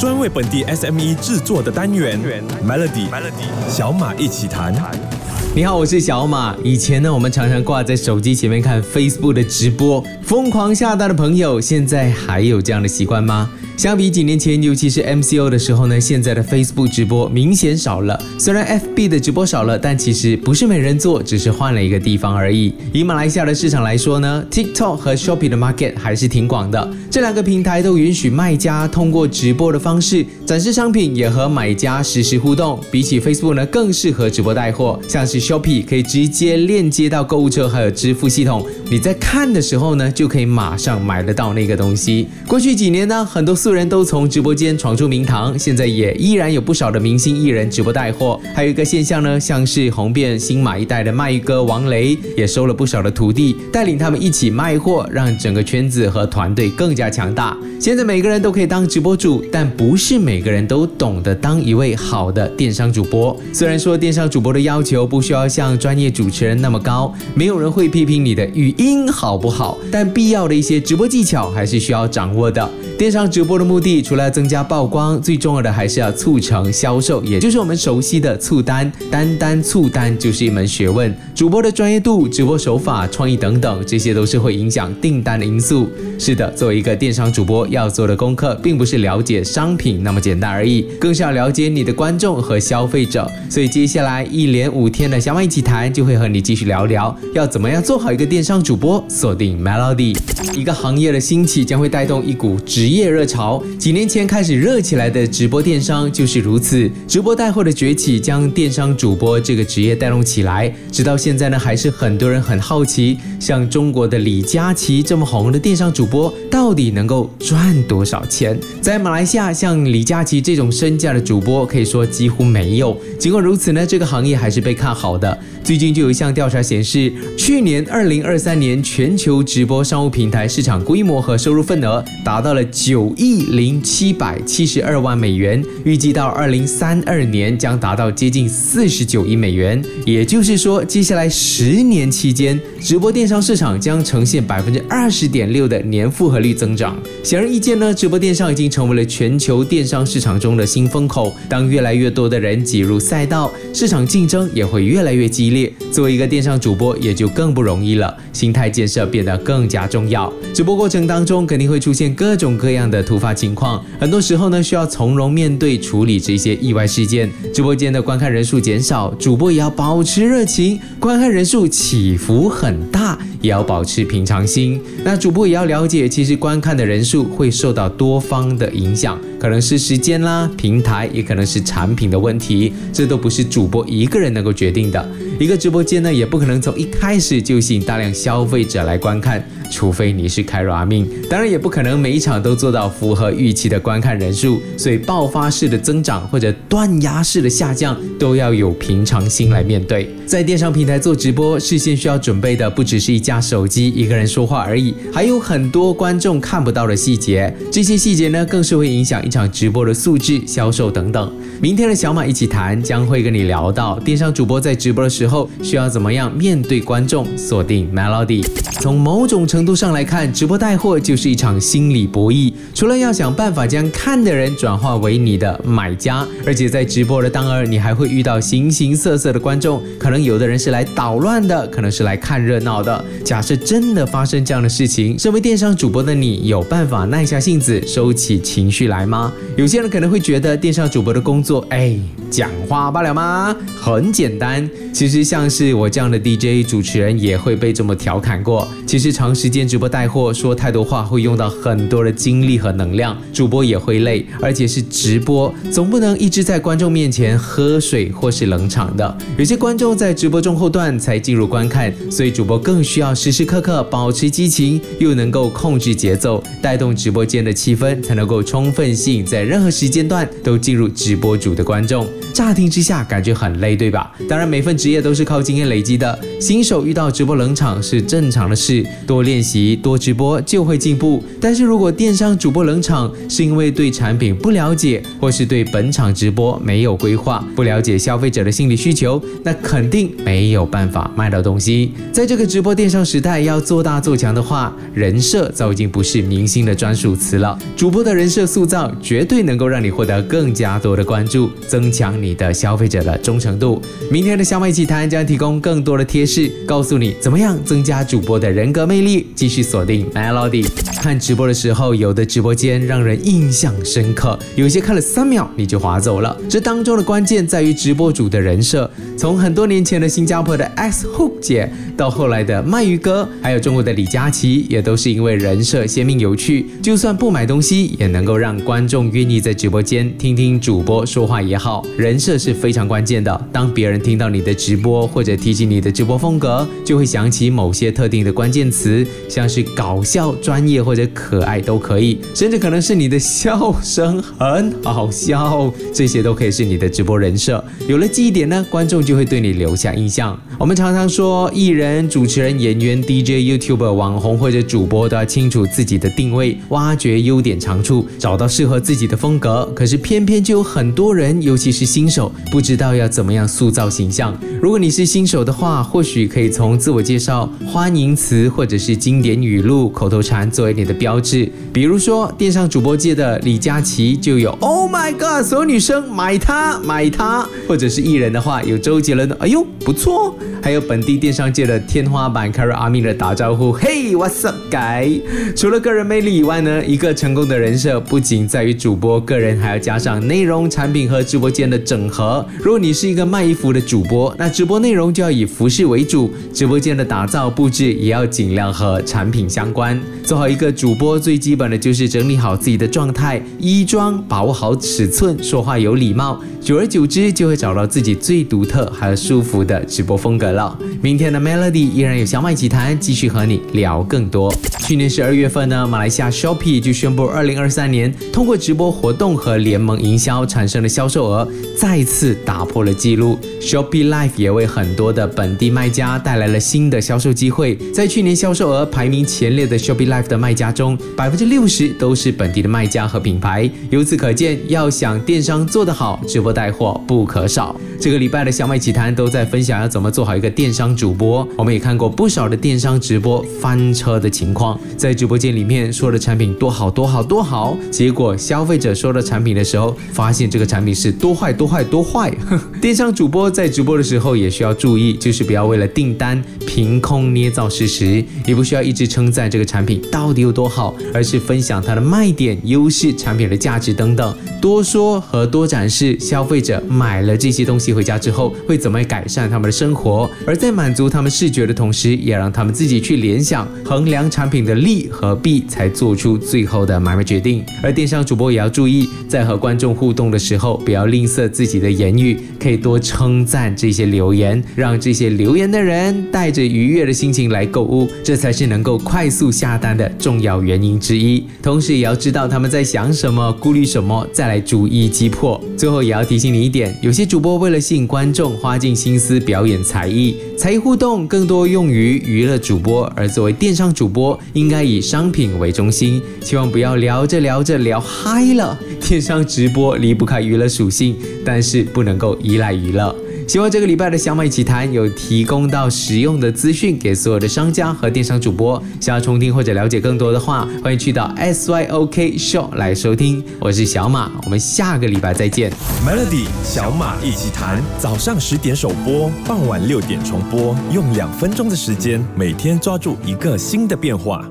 专为本地 SME 制作的单元 Melody，小马一起谈。你好，我是小马。以前呢，我们常常挂在手机前面看 Facebook 的直播，疯狂下单的朋友，现在还有这样的习惯吗？相比几年前，尤其是 MCO 的时候呢，现在的 Facebook 直播明显少了。虽然 FB 的直播少了，但其实不是没人做，只是换了一个地方而已。以马来西亚的市场来说呢，TikTok 和 Shopee 的 market 还是挺广的。这两个平台都允许卖家通过直播的方式展示商品，也和买家实时互动。比起 Facebook 呢，更适合直播带货。像是 Shopee 可以直接链接到购物车，还有支付系统。你在看的时候呢，就可以马上买得到那个东西。过去几年呢，很多素人都从直播间闯出名堂，现在也依然有不少的明星艺人直播带货。还有一个现象呢，像是红遍新马一代的卖哥王雷，也收了不少的徒弟，带领他们一起卖货，让整个圈子和团队更加强大。现在每个人都可以当直播主，但不是每个人都懂得当一位好的电商主播。虽然说电商主播的要求不需要像专业主持人那么高，没有人会批评你的语音好不好，但必要的一些直播技巧还是需要掌握的。电商直播播的目的，除了增加曝光，最重要的还是要促成销售，也就是我们熟悉的促单。单单促单就是一门学问，主播的专业度、直播手法、创意等等，这些都是会影响订单的因素。是的，作为一个电商主播，要做的功课，并不是了解商品那么简单而已，更是要了解你的观众和消费者。所以接下来一连五天的小马一起谈，就会和你继续聊聊，要怎么样做好一个电商主播。锁定 Melody，一个行业的兴起将会带动一股职业热潮。好几年前开始热起来的直播电商就是如此，直播带货的崛起将电商主播这个职业带动起来。直到现在呢，还是很多人很好奇，像中国的李佳琦这么红的电商主播，到底能够赚多少钱？在马来西亚，像李佳琦这种身价的主播，可以说几乎没有。尽管如此呢，这个行业还是被看好的。最近就有一项调查显示，去年二零二三年全球直播商务平台市场规模和收入份额达到了九亿零七百七十二万美元，预计到二零三二年将达到接近四十九亿美元。也就是说，接下来十年期间，直播电商市场将呈现百分之二十点六的年复合率增长。显而易见呢，直播电商已经成为了全球电商市场中的新风口。当越来越多的人挤入赛道，市场竞争也会越来越激烈。作为一个电商主播，也就更不容易了，心态建设变得更加重要。直播过程当中肯定会出现各种各样的突发情况，很多时候呢需要从容面对处理这些意外事件。直播间的观看人数减少，主播也要保持热情；观看人数起伏很大，也要保持平常心。那主播也要了解，其实观看的人数会受到多方的影响，可能是时间啦、平台，也可能是产品的问题，这都不是主播一个人能够决定的。一个直播间呢，也不可能从一开始就吸引大量消费者来观看，除非你是开 ra 命，当然也不可能每一场都做到符合预期的观看人数。所以爆发式的增长或者断崖式的下降，都要有平常心来面对。在电商平台做直播，事先需要准备的不只是一架手机、一个人说话而已，还有很多观众看不到的细节。这些细节呢，更是会影响一场直播的素质、销售等等。明天的小马一起谈将会跟你聊到电商主播在直播的时候。需要怎么样面对观众？锁定 Melody。从某种程程度上来看，直播带货就是一场心理博弈。除了要想办法将看的人转化为你的买家，而且在直播的当儿，你还会遇到形形色色的观众。可能有的人是来捣乱的，可能是来看热闹的。假设真的发生这样的事情，身为电商主播的你，有办法耐下性子，收起情绪来吗？有些人可能会觉得电商主播的工作，哎，讲话罢了吗？很简单。其实。像是我这样的 DJ 主持人也会被这么调侃过。其实长时间直播带货，说太多话会用到很多的精力和能量，主播也会累，而且是直播，总不能一直在观众面前喝水或是冷场的。有些观众在直播中后段才进入观看，所以主播更需要时时刻刻保持激情，又能够控制节奏，带动直播间的气氛，才能够充分吸引在任何时间段都进入直播主的观众。乍听之下感觉很累，对吧？当然每份职业都是靠经验累积的，新手遇到直播冷场是正常的事。多练练习，多直播就会进步。但是如果电商主播冷场，是因为对产品不了解，或是对本场直播没有规划，不了解消费者的心理需求，那肯定没有办法卖到东西。在这个直播电商时代，要做大做强的话，人设早已经不是明星的专属词了。主播的人设塑造，绝对能够让你获得更加多的关注，增强你的消费者的忠诚度。明天的小麦奇谈将提供更多的贴士，告诉你怎么样增加主播的人格魅力。继续锁定 Melody。看直播的时候，有的直播间让人印象深刻，有些看了三秒你就划走了。这当中的关键在于直播主的人设。从很多年前的新加坡的 X Hook 姐，到后来的鳗鱼哥，还有中国的李佳琦，也都是因为人设鲜明有趣，就算不买东西，也能够让观众愿意在直播间听听主播说话也好。人设是非常关键的。当别人听到你的直播或者提起你的直播风格，就会想起某些特定的关键词，像是搞笑、专业或者可爱都可以，甚至可能是你的笑声很好笑，这些都可以是你的直播人设。有了记忆点呢，观众就会对你留下印象。我们常常说，艺人、主持人、演员、DJ、YouTuber、网红或者主播都要清楚自己的定位，挖掘优点长处，找到适合自己的风格。可是偏偏就有很多人，尤其是新手，不知道要怎么样塑造形象。如果你是新手的话，或许可以从自我介绍、欢迎词或者是经典语录、口头禅作为你的标志。比如说，电商主播界的李佳琦就有 “Oh my God”，所有女生买它买它，或者是艺人的话，有周杰伦的“哎呦不错”，还有本地电商界的天花板 Kara 阿米的打招呼 “Hey what's up guy”。除了个人魅力以外呢，一个成功的人设不仅在于主播个人，还要加上内容、产品和直播间的整合。如果你是一个卖衣服的主播，那直播内容就要以服饰为主，直播间的打造布置也要尽量和产品相关。做好一个主播，最基本的就是整理好自己的状态、衣装，把握好尺寸，说话有礼貌。久而久之，就会找到自己最独特还有舒服的直播风格了。明天的 Melody 依然有小麦奇谈，继续和你聊更多。去年十二月份呢，马来西亚 Shopee 就宣布，二零二三年通过直播活动和联盟营销产生的销售额再次打破了记录。Shopee Live 也为很多的本地卖家带来了新的销售机会。在去年销售额排名前列的 Shopee Live 的卖家中，百分之六十都是本地的卖家和品牌。由此可见，要想电商做得好，直播带货不可少。这个礼拜的小麦奇谈都在分享要怎么做好一个电商主播。我们也看过不少的电商直播翻车的情况，在直播间里面说的产品多好多好多好，结果消费者收到产品的时候，发现这个产品是多坏多坏多坏。电商主播在直播的时候也需要注意，就是不要为了订单凭空捏造事实，也不需要一直称赞这个产品到底有多好，而是分享它的卖点、优势、产品的价值等等，多说和多展示消费者买了这些东西回家之后会怎么改善他们的生活，而在满足他们视觉的同时，也让他们自己去联想、衡量产品的利和弊，才做出最后的买卖决定。而电商主播也要注意，在和观众互动的时候，不要吝啬自己的言语，可以多称赞这些留言，让这些留言的人带着愉悦的心情来购物，这才是能够快速下单的重要原因之一。同时，也要知道他们在想什么、顾虑什么，再来逐一击破。最后，也要提醒你一点：有些主播为了吸引观众，花尽心思表演才艺，才艺互动更多用于娱乐主播，而作为电商主播，应该以商品为中心。千万不要聊着聊着聊嗨了。电商直播离不开娱乐属性，但是不能够依赖娱乐。希望这个礼拜的小麦奇谈有提供到实用的资讯给所有的商家和电商主播。想要重听或者了解更多的话，欢迎去到 SYOK Show 来收听。我是小马，我们下个礼拜再见。Melody 小马一起谈，早上十点首播，傍晚六点重播，用两分钟的时间，每天抓住一个新的变化。